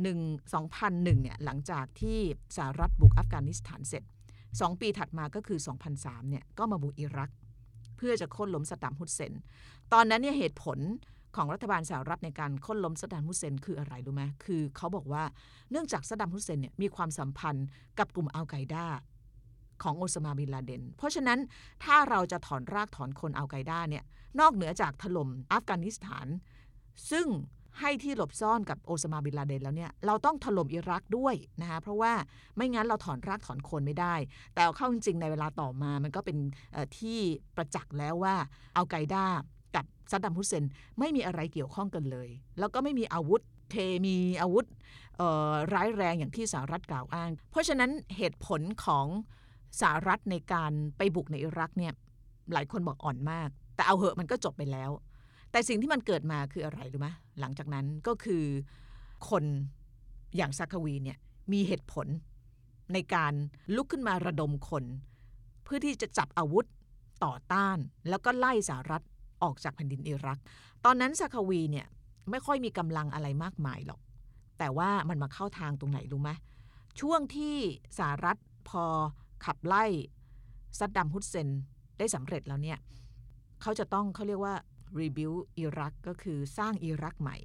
1 2001เนี่ยหลังจากที่สหรัฐบุกอัฟกานิสถานเสร็จ 2 ปีถัดมาก็คือ 2003 เนี่ยก็มาบุกอิรัก เพื่อจะโค่นล้มสดัมฮุสเซน ตอนนั้นเนี่ยเหตุผลของรัฐบาลสหรัฐในการโค่นล้มสดัมฮุสเซนคืออะไรรู้ไหมคือเขาบอกว่าเนื่องจากสดัมฮุสเซนเนี่ยมีความสัมพันธ์กับกลุ่มอัลไกด้าของโอซามาบินลาเดน เพราะฉะนั้นถ้าเราจะถอนรากถอนโคนอัลไกด้าเนี่ยนอกเหนือจากถล่มอัฟกานิสถาน ซึ่ง ให้ที่หลบซ่อนกับโอซามาบินลาเดนแล้วเนี่ยเราต้องถล่มอิรักด้วยนะคะเพราะว่าไม่งั้นเราถอนรากถอนโคนไม่ได้ แต่เเข้าจริงๆในเวลาต่อมามันก็เป็นที่ประจักษ์แล้วว่าอัลไกด้ากับซัดดัมฮุสเซนไม่มีอะไรเกี่ยวข้องกันเลย แล้วก็ไม่มีอาวุธเทมีอาวุธร้ายแรงอย่างที่สหรัฐกล่าวอ้าง เพราะฉะนั้นเหตุผลของสหรัฐในการไปบุกในอิรักเนี่ยหลายคนบอกอ่อนมาก แต่เอาเหอะมันก็จบไปแล้ว แต่สิ่งที่มันเกิดมาคืออะไรรู้ไหมหลังจากนั้นก็คือคนอย่างซาคาวีเนี่ยมีเหตุผลในการลุกขึ้นมาระดมคน เพื่อที่จะจับอาวุธต่อต้าน แล้วก็ไล่สหรัฐออกจากแผ่นดินอิรัก ตอนนั้นซาคาวีเนี่ยไม่ค่อยมีกำลังอะไรมากมายหรอก แต่ว่ามันมาเข้าทางตรงไหนรู้ไหมช่วงที่สหรัฐพอขับไล่ซัดดัมฮุสเซนได้สำเร็จแล้วเนี่ยเขาจะต้องเขาเรียกว่า rebuild อิรักก็คือสร้างอิรักใหม่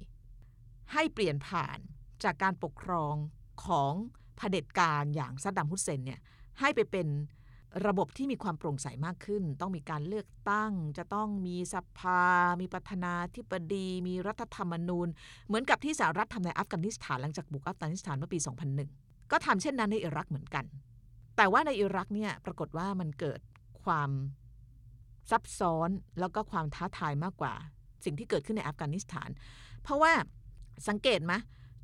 ให้เปลี่ยนผ่านจากการปกครองของเผด็จการอย่างซัดดัมฮุสเซนเนี่ยให้ไปเป็นระบบที่มีความโปร่งใสมากขึ้น ต้องมีการเลือกตั้ง จะต้องมีสภา มีประธานาธิบดี มีรัฐธรรมนูญ เหมือนกับที่สหรัฐทำในอัฟกานิสถานหลังจากบุกอัฟกานิสถานเมื่อปี 2001 ก็ทำเช่นนั้นในอิรักเหมือนกัน แต่ว่าในอิรักเนี่ยปรากฏว่ามันเกิดความ ซับซ้อนแล้วก็ความท้าทายมากกว่า สิ่งที่เกิดขึ้นในอัฟกานิสถาน เพราะว่าสังเกตไหม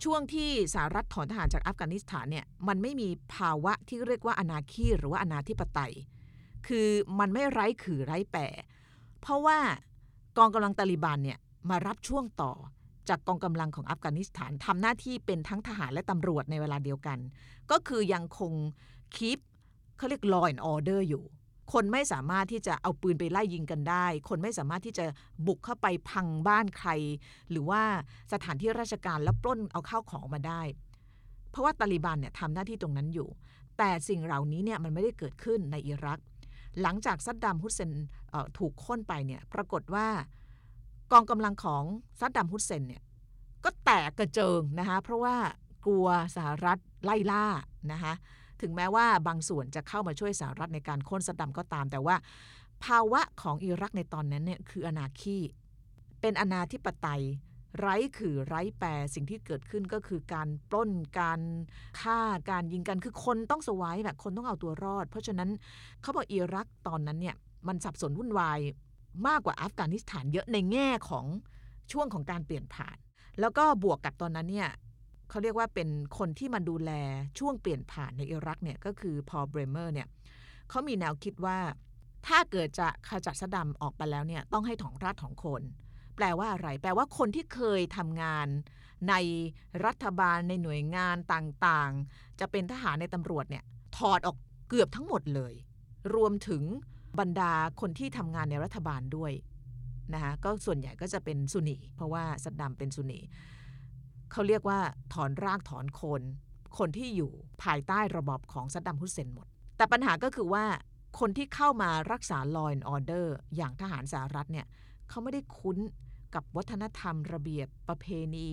ช่วงที่สหรัฐถอนทหารจากอัฟกานิสถานเนี่ยมันไม่มีภาวะที่เรียกว่าอนาคีหรือว่าอนาธิปไตย คือมันไม่ไร้ขือไร้แปรเพราะว่ากองกำลังตาลิบันเนี่ยมารับช่วงต่อจากกองกำลังของอัฟกานิสถานทำหน้าที่เป็นทั้งทหารและตำรวจในเวลาเดียวกัน ก็คือยังคงคีปเขาเรียก law and order อยู่ คนไม่สามารถที่จะเอาปืนไปไล่ยิงกันได้ คนไม่สามารถที่จะบุกเข้าไปพังบ้านใคร หรือว่าสถานที่ราชการแล้วปล้นเอาข้าวของมาได้ เพราะว่าตาลิบันเนี่ยทำหน้าที่ตรงนั้นอยู่ แต่สิ่งเหล่านี้เนี่ยมันไม่ได้เกิดขึ้นในอิรัก หลังจากซัดดัมฮุสเซนถูกค้นไปเนี่ยปรากฏว่ากองกำลังของซัดดัมฮุสเซนเนี่ยก็แตกกระเจิงนะคะเพราะว่ากลัวสหรัฐไล่ล่านะคะ ถึงแม้ว่าบางส่วนจะเข้ามาช่วยสหรัฐในการค้นสดัมก็ตาม แต่ว่า ภาวะของอิรักในตอนนั้นเนี่ยคืออนาคีเป็นอนาธิปไตย ไร้คือไร้แปรสิ่งที่เกิดขึ้นก็คือการปล้นการฆ่าการยิงกันคือคนต้องสวายแบบคนต้องเอาตัวรอด เพราะฉะนั้นเขาบอกอิรักตอนนั้นเนี่ยมันสับสนวุ่นวายมากกว่าอัฟกานิสถานเยอะในแง่ของช่วงของการเปลี่ยนผ่าน แล้วก็บวกกับตอนนั้นเนี่ย เขาเรียกว่าเป็นคนที่มาดูแลช่วงเปลี่ยนผ่านในอิรักเนี่ยก็คือพอเบรเมอร์เนี่ยเขามีแนวคิดว่า ถ้าเกิดจะขจัดสดัมออกไปแล้วเนี่ยต้องให้ถองราดถองคน แปลว่าอะไร แปลว่าคนที่เคยทำงานในรัฐบาลในหน่วยงานต่างๆ จะเป็นทหารในตำรวจเนี่ยถอดออกเกือบทั้งหมดเลย รวมถึงบรรดาคนที่ทำงานในรัฐบาลด้วยนะคะก็ส่วนใหญ่ก็จะเป็นซุนีเพราะว่าสัดดัมเป็นซุนี เขาเรียกว่าถอนรากถอนโคน คนที่อยู่ภายใต้ระบอบของซัดดัมฮุสเซนหมด แต่ปัญหาก็คือว่าคนที่เข้ามารักษา law and order อย่างทหารสหรัฐเนี่ยเขาไม่ได้คุ้นกับวัฒนธรรมระเบียบประเพณี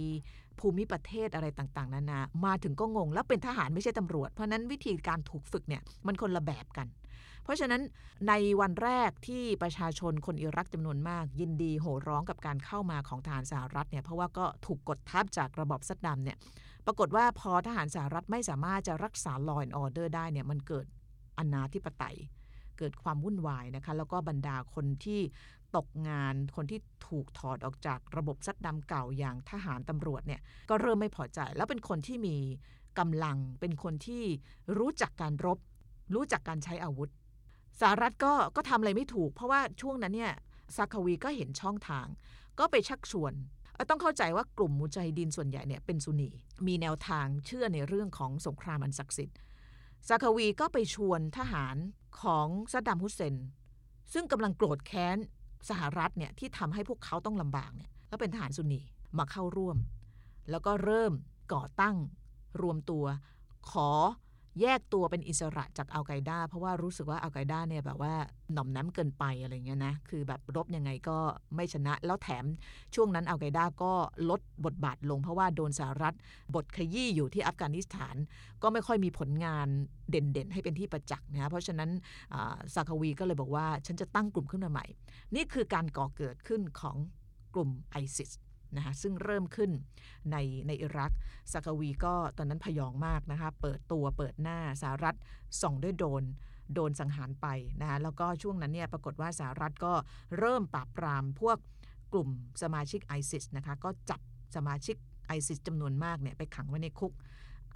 ภูมิประเทศอะไรต่างๆ นานา มาถึงก็งง แล้วเป็นทหารไม่ใช่ตำรวจ เพราะนั้นวิธีการถูกฝึกเนี่ยมันคนละแบบกัน เพราะฉะนั้นในวันแรกที่ประชาชนคนอิรักจำนวนมาก ยินดีโห่ร้องกับการเข้ามาของทหารสหรัฐเนี่ยเพราะว่าก็ถูกกดทับจากระบอบซัดดัมเนี่ยปรากฏว่าพอทหารสหรัฐไม่สามารถจะรักษา law and order ได้เนี่ยมันเกิดอนาธิปไตย เกิดความวุ่นวายนะคะแล้วก็บรรดาคนที่ตกงานคนที่ถูกถอดออกจากระบบซัดดำเก่าอย่างทหารตำรวจเนี่ยก็เริ่มไม่พอใจ แล้วเป็นคนที่มีกำลังเป็นคนที่รู้จักการรบ รู้จักการใช้อาวุธ สหรัฐก็ก็ทำอะไรไม่ถูก เพราะว่าช่วงนั้นเนี่ยซาคาวีก็เห็นช่องทาง ก็ไปชักชวนต้องเข้าใจว่ากลุ่มมุจาฮิดีนส่วนใหญ่เนี่ยเป็นซุนี มีแนวทางเชื่อในเรื่องของสงครามอันศักดิ์สิทธิ์ซาคาวีก็ไปชวนทหารของซัดดัมฮุสเซน ซึ่งกำลังโกรธแค้นสหรัฐเนี่ยที่ทำให้พวกเขาต้องลำบากเนี่ยแล้วเป็นทหารซุนีมาเข้าร่วม แล้วก็เริ่มก่อตั้งรวมตัวขอ แยกตัวเป็นอิสระจากอัลไกด้าเพราะว่ารู้สึกว่าอัลไกด้าเนี่ยแบบว่าหน่อมน้ำเกินไปอะไรเงี้ยนะคือแบบรบยังไงก็ไม่ชนะ แล้วแถมช่วงนั้นอัลไกด้าก็ลดบทบาทลง เพราะว่าโดนสหรัฐบทขยี้อยู่ที่อัฟกานิสถาน ก็ไม่ค่อยมีผลงานเด่นๆ ให้เป็นที่ประจักษ์นะเพราะฉะนั้นซาคาวีก็เลยบอกว่าฉันจะตั้งกลุ่มขึ้นมาใหม่ นี่คือการก่อเกิดขึ้นของกลุ่มไอซิส นะคะซึ่งเริ่มขึ้นในในอิรักซากวีก็ตอนนั้นพยองมากนะคะเปิดตัวเปิดหน้าสหรัฐส่องด้วยโดนโดนสังหารไปนะคะแล้วก็ช่วงนั้นเนี่ยปรากฏว่าสหรัฐก็เริ่มปราบปรามพวกกลุ่มสมาชิกไอซิสนะคะก็จับสมาชิกไอซิสจำนวนมากเนี่ยไปขังไว้ในคุก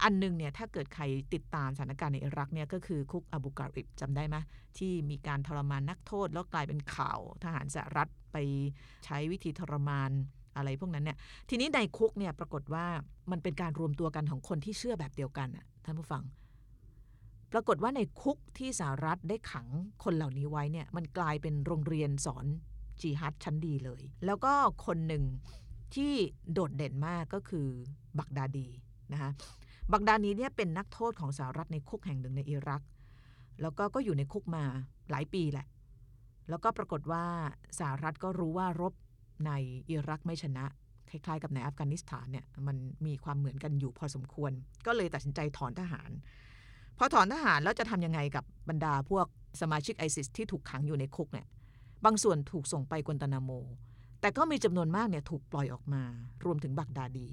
อันหนึงเนี่ยถ้าเกิดใครติดตามสถานการณ์ในอิรักเนี่ยก็คือคุกอบูการิบจำได้ไหมที่มีการทรมานนักโทษ แล้วกลายเป็นข่าวทหารสหรัฐไปใช้วิธีทรมาน อะไรพวกนั้นเนี่ย ทีนี้ในคุกเนี่ยปรากฏว่ามันเป็นการรวมตัวกันของคนที่เชื่อแบบเดียวกันน่ะท่านผู้ฟัง ปรากฏว่าในคุกที่สหรัฐได้ขังคนเหล่านี้ไว้เนี่ยมันกลายเป็นโรงเรียนสอนจีฮัดชั้นดีเลย แล้วก็คนหนึ่งที่โดดเด่นมากก็คือบักดาดีนะคะบักดานีเนี่ยเป็นนักโทษของสหรัฐในคุกแห่งหนึ่งในอิรัก แล้วก็ก็อยู่ในคุกมาหลายปีแหละ แล้วก็ปรากฏว่าสหรัฐก็รู้ว่ารบ ในอิรักไม่ชนะ คล้ายๆ กับในอัฟกานิสถานเนี่ยมันมีความเหมือนกันอยู่พอสมควร ก็เลยตัดสินใจถอนทหารพอถอนทหารแล้วจะทำยังไงกับบรรดาพวกสมาชิกไอซิสที่ถูกขังอยู่ในคุกเนี่ยบางส่วนถูกส่งไปกวนตานาโม แต่ก็มีจำนวนมากเนี่ยถูกปล่อยออกมา รวมถึงบักดาดี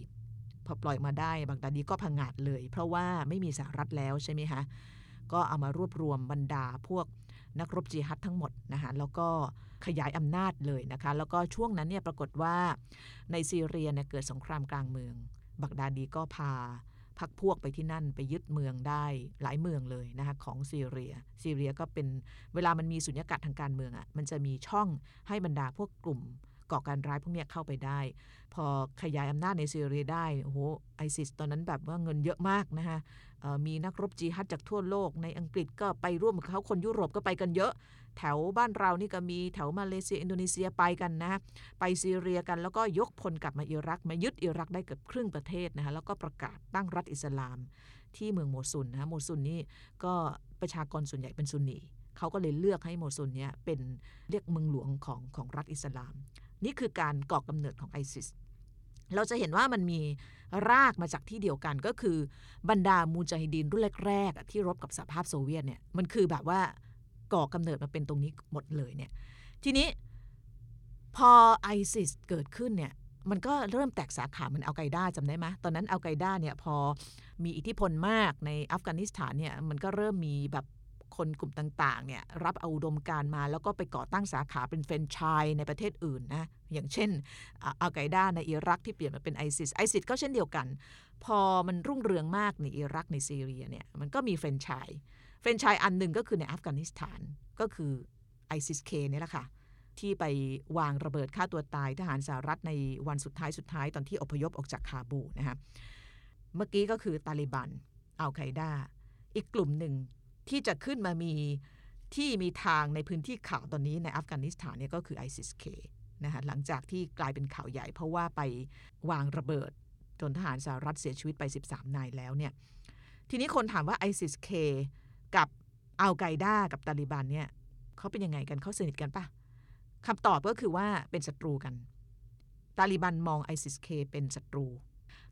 พอปล่อยมาได้บักดาดีก็พังงาดเลย เพราะว่าไม่มีสหรัฐแล้วใช่ไหมคะก็เอามารวบรวมบรรดาพวก นักรบจิฮัดทั้งหมดนะคะแล้วก็ขยายอำนาจเลยนะคะแล้วก็ช่วงนั้นเนี่ยปรากฏว่าในซีเรียเนี่ยเกิดสงครามกลางเมือง บักดาดีก็พาพักพวกไปที่นั่นไปยึดเมืองได้หลายเมืองเลยนะคะของซีเรีย ซีเรียก็เป็นเวลามันมีสุญญากาศทางการเมืองอะ่ะมันจะมีช่องให้บรรดาพวกกลุ่มก่อการร้ายพวกนี้เข้าไปได้ พอขยายอำนาจในซีเรียได้โอ้โหไอซิสตอนนั้นแบบว่าเงินเยอะมากนะคะ มีนักรบจีฮัดจากทั่วโลก ในอังกฤษก็ไปร่วมกับเขาคนยุโรปก็ไปกันเยอะ แถวบ้านเรานี่ก็มีแถวมาเลเซียอินโดนีเซียไปกันนะไปซีเรียกันแล้วก็ยกพลกลับมาอิรักมายึดอิรักได้เกือบครึ่งประเทศนะคะแล้วก็ประกาศตั้งรัฐอิสลาม ที่เมืองโมซุนนะโมซุนนี่ก็ประชากรส่วนใหญ่เป็นซุนนีเขาก็เลยเลือกให้โมซุลเนี่ยเป็นเรียกเมืองหลวงของของรัฐอิสลาม นี่คือการก่อกำเนิดของไอซิส เราจะเห็นว่ามันมีรากมาจากที่เดียวกันก็คือบรรดามูจาฮิดีนรุ่นแรกๆที่รบกับสหภาพโซเวียตเนี่ยมันคือแบบว่าก่อกำเนิดมาเป็นตรงนี้หมดเลยเนี่ยทีนี้พอไอซิสเกิดขึ้นเนี่ยมันก็เริ่มแตกสาขาเหมือนอัลไกด้าจำได้ไหมตอนนั้นอัลไกด้าเนี่ยพอมีอิทธิพลมากในอัฟกานิสถานเนี่ยมันก็เริ่มมีแบบ คนกลุ่มต่างๆเนี่ยรับเอาอุดมการณ์มา แล้วก็ไปก่อตั้งสาขาเป็นแฟรนไชส์ในประเทศอื่นนะอย่างเช่นอัลไกด้าในอิรักที่เปลี่ยนมาเป็นไอซิสไอซิสก็เช่นเดียวกัน พอมันรุ่งเรืองมากในอิรักในซีเรียเนี่ยมันก็มีแฟรนไชส์แฟรนไชส์อันหนึ่งก็คือในอัฟกานิสถานก็คือไอซิสเคนี่ยแหละค่ะที่ไปวางระเบิดฆ่าตัวตายทหารสหรัฐในวันสุดท้ายสุดท้ายตอนที่อพยพออกจากคาบูนะคะเมื่อกี้ก็คือตาลิบันอัลไกด้าอีกกลุ่มหนึ่ง ที่จะขึ้นมามีที่มีทางในพื้นที่ข่าวตอนนี้ในอัฟกานิสถานเนี่ยก็คือ ISIS-K นะคะหลังจากที่กลายเป็นข่าวใหญ่ เพราะว่าไปวางระเบิดจนทหารสหรัฐเสียชีวิตไป 13 นายแล้วเนี่ยทีนี้คนถามว่า ISIS-K กับอัลไกด้ากับตาลิบันเนี่ยเขาเป็นยังไงกันเขาสนิทกันปะคำตอบก็คือว่าเป็นศัตรูกัน ตาลิบันมอง ISIS-K เป็นศัตรู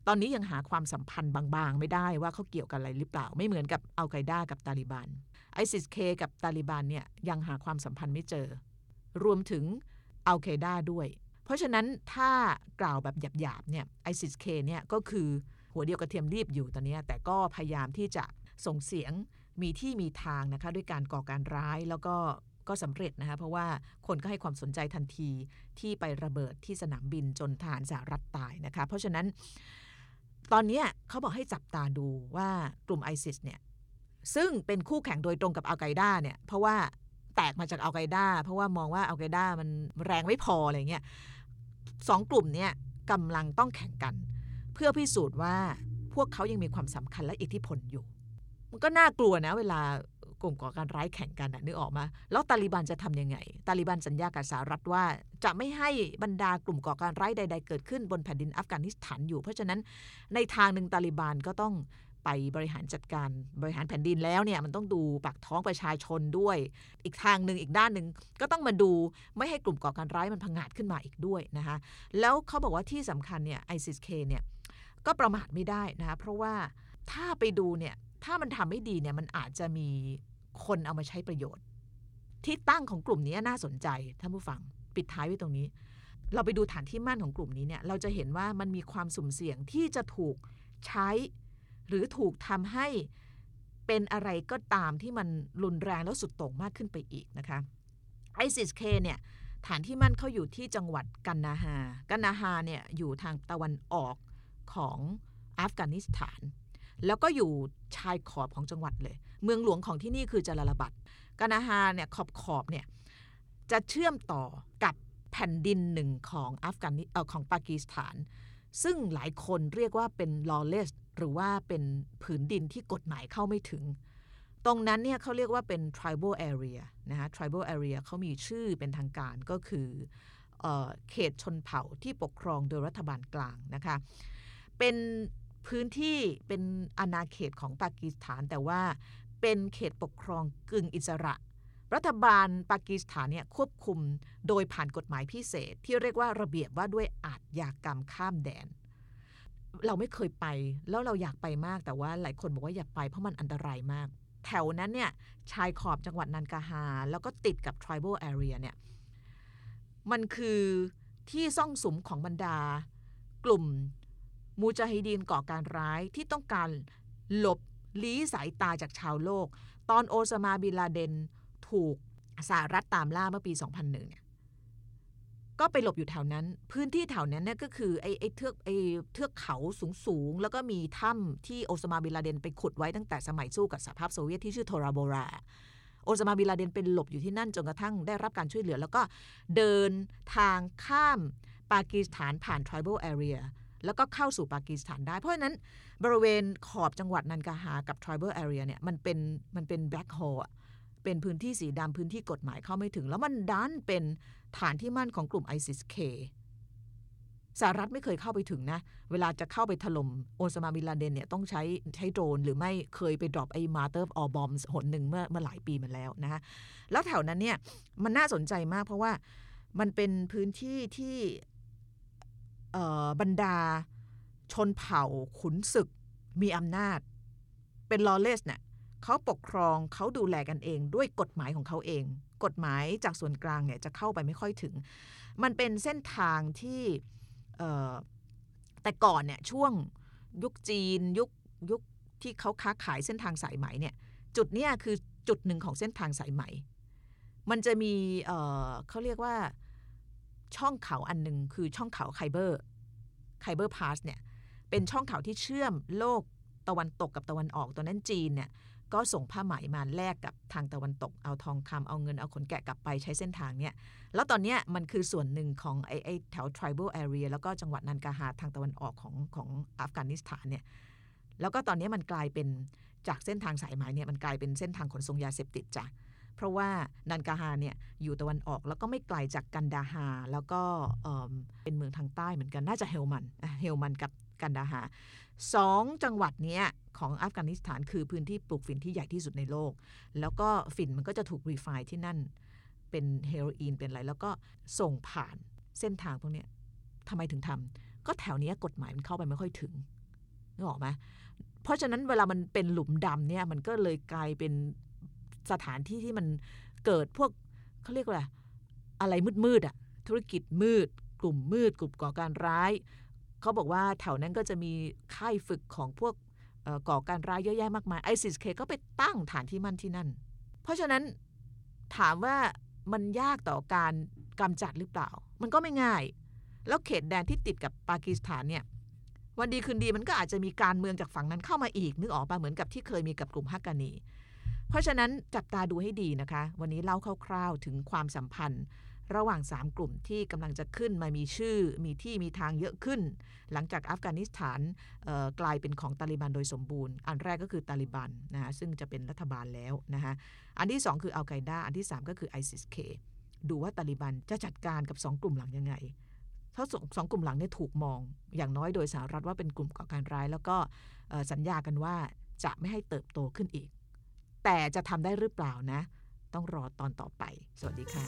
ตอนนี้ยังหาความสัมพันธ์บางๆ ไม่ได้ว่าเขาเกี่ยวกันอะไรหรือเปล่า ไม่เหมือนกับอัลไกด้ากับตาลิบัน ISIS-K กับตาลิบันเนี่ยยังหาความสัมพันธ์ไม่เจอ รวมถึงอัลไกด้าด้วย เพราะฉะนั้นถ้ากล่าวแบบหยาบๆเนี่ย ISIS-K เคเนี่ยก็คือหัวเดียวกระเทียมรีบอยู่ตอนนี้ แต่ก็พยายามที่จะส่งเสียงมีที่มีทางนะคะด้วยการก่อการร้ายแล้วก็ก็สำเร็จนะคะเพราะว่าคนก็ให้ความสนใจทันทีที่ไประเบิดที่สนามบินจนทหารสหรัฐตายนะคะเพราะฉะนั้น ตอนนี้เขาบอกให้จับตาดูว่ากลุ่มไอซิสเนี่ยซึ่งเป็นคู่แข่งโดยตรงกับอัลไกด้าเนี่ยเพราะว่าแตกมาจากอัลไกด้าเพราะว่ามองว่าอัลไกด้ามันแรงไม่พออะไรเงี้ยสองกลุ่มเนี่ยกำลังต้องแข่งกัน เพื่อพิสูจน์ว่าพวกเขายังมีความสำคัญและอิทธิพลอยู่ มันก็น่ากลัวนะเวลา กลุ่มก่อการร้ายแข่งกันนะนึกออกมา แล้วตาลิบันจะทำยังไง ตาลิบันสัญญากับสหรัฐว่า จะไม่ให้บรรดากลุ่มก่อการร้ายใด ๆ เกิดขึ้นบนแผ่นดินอัฟกานิสถานอยู่ เพราะฉะนั้นในทางหนึ่งตาลิบันก็ต้องไปบริหารจัดการบริหารแผ่นดินแล้วเนี่ยมันต้องดูปากท้องประชาชนด้วย อีกทางหนึ่งอีกด้านหนึ่งก็ต้องมาดูไม่ให้กลุ่มก่อการร้ายมันพังอาจขึ้นมาอีกด้วยนะคะแล้วเขาบอกว่าที่สำคัญเนี่ยไอซิสเคเนี่ยก็ประมาทไม่ได้นะคะเพราะว่า ถ้าไปดูเนี่ย ถ้ามันทำไม่ดีเนี่ย มันอาจจะมีคนเอามาใช้ประโยชน์ ที่ตั้งของกลุ่มนี้น่าสนใจท่านผู้ฟังปิดท้ายไว้ตรงนี้ เราไปดูฐานที่มั่นของกลุ่มนี้เนี่ย เราจะเห็นว่ามันมีความสุ่มเสี่ยงที่จะถูกใช้ หรือถูกทำให้เป็นอะไรก็ตามที่มันรุนแรงแล้วสุดโต่งมากขึ้นไปอีกนะคะไอซิสเคเนี่ยฐานที่มั่นเขาอยู่ที่จังหวัดกันนาฮากันนาฮาเนี่ยอยู่ทางตะวันออกของอัฟกานิสถาน แล้วก็อยู่ชายขอบของจังหวัดเลย เมืองหลวงของที่นี่คือจาลาลาบัดกานาฮาเนี่ยขอบขอบเนี่ยจะเชื่อมต่อกับแผ่นดินหนึ่งของอัฟกานิเออของปากีสถาน ซึ่งหลายคนเรียกว่าเป็น lawless หรือว่าเป็นผืนดินที่กฎหมายเข้าไม่ถึง ตรงนั้นเนี่ยเขาเรียกว่าเป็น tribal area นะคะ tribal area เขามีชื่อเป็นทางการก็คือเออเขตชนเผ่าที่ปกครองโดยรัฐบาลกลางนะคะ เป็น พื้นที่เป็นอาณาเขตของปากีสถาน แต่ว่าเป็นเขตปกครองกึ่งอิสระ รัฐบาลปากีสถานเนี่ยควบคุมโดยผ่านกฎหมายพิเศษ ที่เรียกว่าระเบียบว่าด้วยอาชญากรรมข้ามแดน เราไม่เคยไปแล้วเราอยากไปมากแต่ว่าหลายคนบอกว่าอย่าไปเพราะมันอันตรายมาก แถวนั้นเนี่ยชายขอบจังหวัดนันกาฮา แล้วก็ติดกับ tribal area เนี่ยมันคือที่ซ่องสุมของบรรดากลุ่ม มูจาฮิดีนก่อการร้ายที่ต้องการหลบลี้สายตาจากชาวโลก ตอนโอซามาบินลาเดนถูกสหรัฐตามล่าเมื่อปี 2001เนี่ยก็ไปหลบอยู่แถวนั้น พื้นที่แถวนั้นเนี่ยก็คือไอ้ไอ้เทือกไอ้เทือกเขาสูงสูงๆแล้วก็มีถ้ำที่โอซามาบินลาเดนไปขุดไว้ตั้งแต่สมัยสู้กับสหภาพโซเวียตที่ชื่อโทราโบรา โอซามาบินลาเดนเป็นหลบอยู่ที่นั่นจนกระทั่งได้รับการช่วยเหลือ แล้วก็เดินทางข้ามปากีสถานผ่าน tribal area แล้วก็เข้าสู่ปากีสถานได้ เพราะฉะนั้นบริเวณขอบจังหวัดนันกาฮากับ tribal area เนี่ยมันเป็นมันเป็น black hole เป็นพื้นที่สีดำพื้นที่กฎหมายเข้าไม่ถึง แล้วมันดันเป็นฐานที่มั่นของกลุ่ม ISIS-K สหรัฐไม่เคยเข้าไปถึงนะ เวลาจะเข้าไปถล่มโอซามาบินลาเดนเนี่ยต้องใช้ใช้โดรนหรือไม่เคยไป drop ไอ้ Mother of All Bombs หนหนึ่งเมื่อเมื่อหลายปีมาแล้วนะคะแล้วแถวนั้นเนี่ยมันน่าสนใจมากเพราะว่ามันเป็นพื้นที่ที่ บรรดาชนเผ่าขุนศึกมีอำนาจ เป็น lawless เนี่ยเขาปกครองเขาดูแลกันเองด้วยกฎหมายของเขาเอง กฎหมายจากส่วนกลางเนี่ยจะเข้าไปไม่ค่อยถึง มันเป็นเส้นทางที่แต่ก่อนเนี่ยช่วงยุคจีนยุคยุคที่เขาค้าขายเส้นทางสายไหมเนี่ยจุดเนี้ยคือจุดหนึ่งของเส้นทางสายไหม มันจะมีเเขาเรียกว่า ช่องเขาอันหนึ่งคือช่องเขาไคเบอร์ไคเบอร์พาสเนี่ยเป็นช่องเขาที่เชื่อมโลกตะวันตกกับตะวันออกตอนนั้นจีนเนี่ยก็ส่งผ้าไหมมาแลกกับทางตะวันตก เอาทองคำเอาเงินเอาขนแกะกลับไปใช้เส้นทางเนี่ย แล้วตอนนี้มันคือส่วนหนึ่งของไอ้ไอ้แถว tribal area แล้วก็จังหวัดนันกาฮาทางตะวันออกของของอัฟกานิสถานเนี่ย แล้วก็ตอนนี้มันกลายเป็นจากเส้นทางสายไหมเนี่ยมันกลายเป็นเส้นทางขนส่งยาเสพติดจ้ะ เพราะว่านันกาฮาเนี่ยอยู่ตะวันออกแล้วก็ไม่ไกลจากกันดาฮาแล้วก็เอิ่มเป็นเมืองทางใต้เหมือนกันน่าจะเฮลมันเฮลมันกับกันดาฮาสองจังหวัดเนี้ยของอัฟกานิสถานคือพื้นที่ปลูกฝิ่นที่ใหญ่ที่สุดในโลก แล้วก็ฝิ่นมันก็จะถูกรีไฟที่นั่น เป็นเฮโรอีนเป็นอะไร แล้วก็ส่งผ่านเส้นทางพวกนี้ทำไมถึงทำก็แถวนี้กฎหมายมันเข้าไปไม่ค่อยถึงนึกออกไหมเพราะฉะนั้นเวลามันเป็นหลุมดำเนี่ยมันก็เลยกลายเป็น สถานที่ที่มันเกิดพวกเขาเรียกว่าอะไรมืดๆอะธุรกิจมืด กลุ่มมืด กลุ่มก่อการร้ายเขาบอกว่าแถวนั้นก็จะมีค่ายฝึกของพวกก่อการร้ายเยอะแยะมากมายไอซิสเคก็ไปตั้งฐานที่มั่นที่นั่น เพราะฉะนั้นถามว่ามันยากต่อการกำจัดหรือเปล่า มันก็ไม่ง่าย แล้วเขตแดนที่ติดกับปากีสถานเนี่ยวันดีคืนดีมันก็อาจจะมีการเมืองจากฝั่งนั้นเข้ามาอีกนึกออกปะเหมือนกับที่เคยมีกับกลุ่มฮักกานี เพราะฉะนั้นจับตาดูให้ดีนะคะ วันนี้เล่าคร่าวๆถึงความสัมพันธ์ ระหว่าง 3 กลุ่มที่กำลังจะขึ้นมามีชื่อ มีที่มีทางเยอะขึ้น หลังจากอัฟกานิสถานกลายเป็นของตาลิบันโดยสมบูรณ์ อันแรกก็คือตาลิบันนะคะซึ่งจะเป็นรัฐบาลแล้วนะคะอันที่ 2 คืออัลไกด้าอันที่ 3 ก็คือ ISIS-K ดูว่าตาลิบันจะจัดการกับ 2 กลุ่มหลังยังไงเพราสองสองกลุ่มหลังเนี่ยถูกมอง อย่างน้อยโดยสหรัฐว่าเป็นกลุ่มก่อการร้าย แล้วก็สัญญากันว่าจะไม่ให้เติบโตขึ้นอีก แต่จะทำได้หรือเปล่านะ ต้องรอตอนต่อไป สวัสดีค่ะ